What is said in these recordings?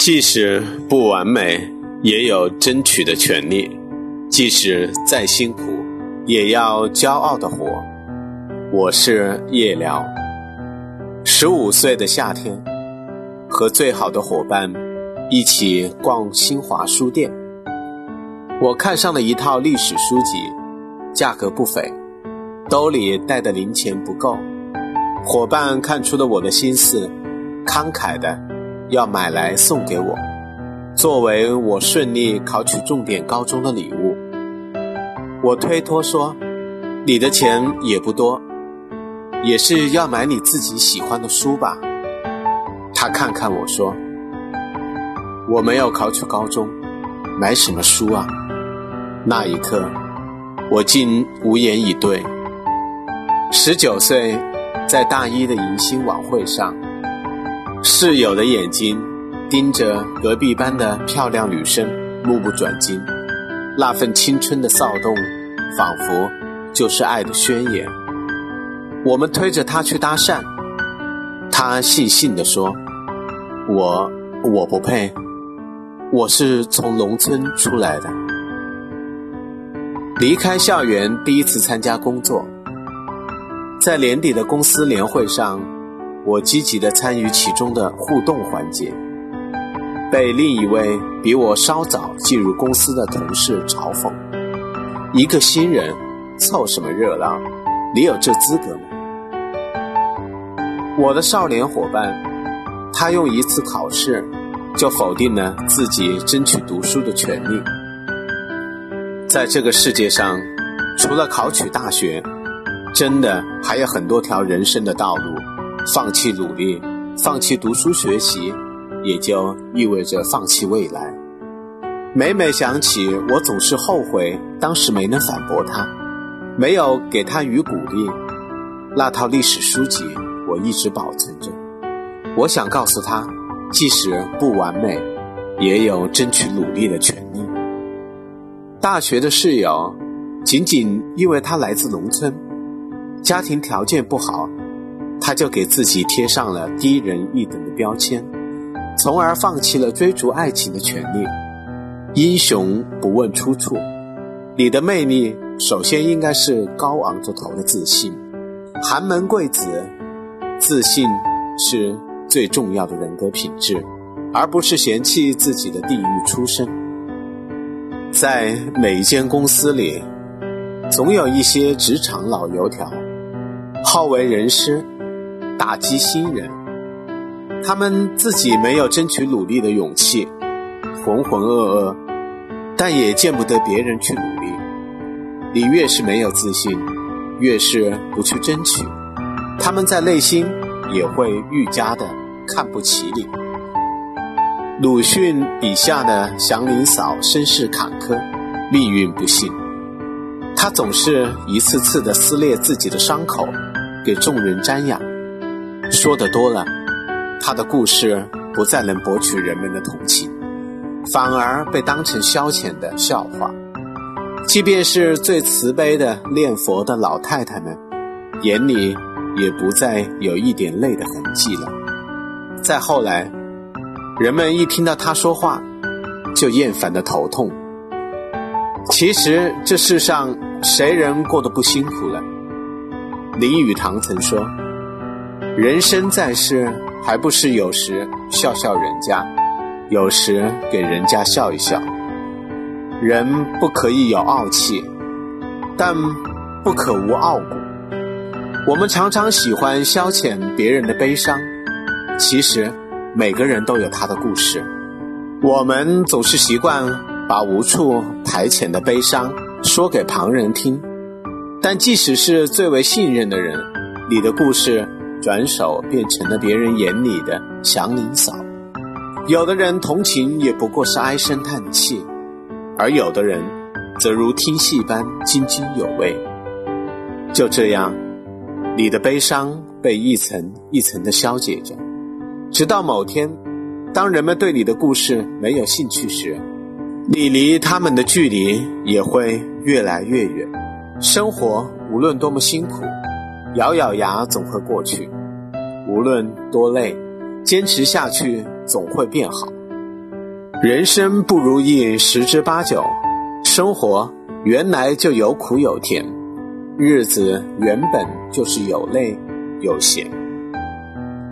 即使不完美，也有争取的权利；即使再辛苦，也要骄傲的活。我是叶聊。十五岁的夏天，和最好的伙伴一起逛新华书店。我看上了一套历史书籍，价格不菲，兜里带的零钱不够。伙伴看出了我的心思，慷慨的。要买来送给我，作为我顺利考取重点高中的礼物。我推脱说：“你的钱也不多，也是要买你自己喜欢的书吧？”他看看我说：“我没有考取高中，买什么书啊？”那一刻，我竟无言以对。十九岁，在大一的迎新晚会上。室友的眼睛盯着隔壁班的漂亮女生，目不转睛。那份青春的骚动，仿佛就是爱的宣言。我们推着她去搭讪，她悻悻地说：“我我不配，我是从农村出来的。”离开校园，第一次参加工作，在年底的公司年会上。我积极地参与其中的互动环节，被另一位比我稍早进入公司的同事嘲讽：“一个新人，凑什么热闹？你有这资格吗？”我的少年伙伴，他用一次考试就否定了自己争取读书的权利。在这个世界上，除了考取大学，真的还有很多条人生的道路。放弃努力，放弃读书学习，也就意味着放弃未来。每每想起，我总是后悔当时没能反驳他，没有给他予鼓励。那套历史书籍，我一直保存着。我想告诉他，即使不完美，也有争取努力的权利。大学的室友，仅仅因为他来自农村，家庭条件不好。他就给自己贴上了低人一等的标签，从而放弃了追逐爱情的权利。英雄不问出处，你的魅力首先应该是高昂着头的自信。寒门贵子，自信是最重要的人格品质，而不是嫌弃自己的地域出身。在每一间公司里，总有一些职场老油条，好为人师。打击新人，他们自己没有争取努力的勇气，浑浑噩噩，但也见不得别人去努力。你越是没有自信，越是不去争取，他们在内心也会愈加的看不起你。鲁迅笔下的祥林嫂身世坎坷，命运不幸，她总是一次次的撕裂自己的伤口，给众人瞻仰。说的多了，他的故事不再能博取人们的同情，反而被当成消遣的笑话。即便是最慈悲的念佛的老太太们，眼里也不再有一点泪的痕迹了。再后来，人们一听到他说话，就厌烦的头痛。其实这世上谁人过得不辛苦了？林语堂曾说。人生在世，还不是有时笑笑人家，有时给人家笑一笑。人不可以有傲气，但不可无傲骨。我们常常喜欢消遣别人的悲伤，其实每个人都有他的故事。我们总是习惯把无处排遣的悲伤说给旁人听，但即使是最为信任的人，你的故事。转手变成了别人眼里的祥林嫂，有的人同情也不过是唉声叹气，而有的人则如听戏般津津有味。就这样，你的悲伤被一层一层的消解着，直到某天，当人们对你的故事没有兴趣时，你离他们的距离也会越来越远。生活无论多么辛苦。咬咬牙总会过去，无论多累，坚持下去总会变好。人生不如意十之八九，生活原来就有苦有甜，日子原本就是有累有咸。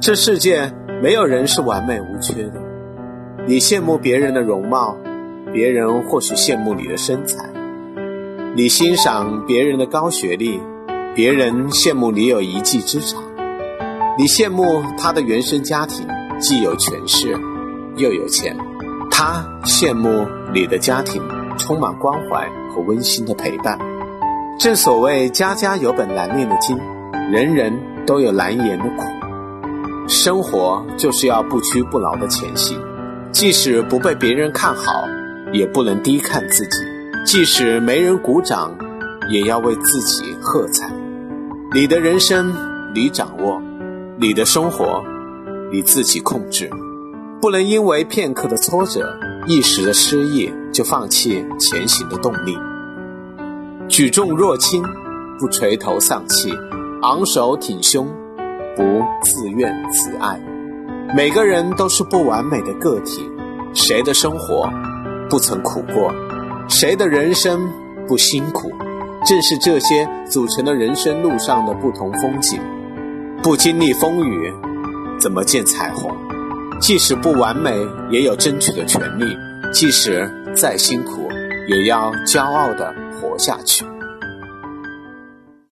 这世界没有人是完美无缺的，你羡慕别人的容貌，别人或许羡慕你的身材；你欣赏别人的高学历，别人羡慕你有一技之长；你羡慕他的原生家庭既有权势又有钱。他羡慕你的家庭充满关怀和温馨的陪伴。正所谓家家有本难念的经，人人都有难言的苦。生活就是要不屈不挠的前行，即使不被别人看好，也不能低看自己；即使没人鼓掌，也要为自己喝彩。你的人生你掌握，你的生活你自己控制。不能因为片刻的挫折、一时的失意就放弃前行的动力。举重若轻，不垂头丧气；昂首挺胸，不自怨自艾。每个人都是不完美的个体，谁的生活不曾苦过？谁的人生不辛苦？正是这些组成了人生路上的不同风景。不经历风雨，怎么见彩虹？即使不完美，也有争取的权利；即使再辛苦，也要骄傲的活下去。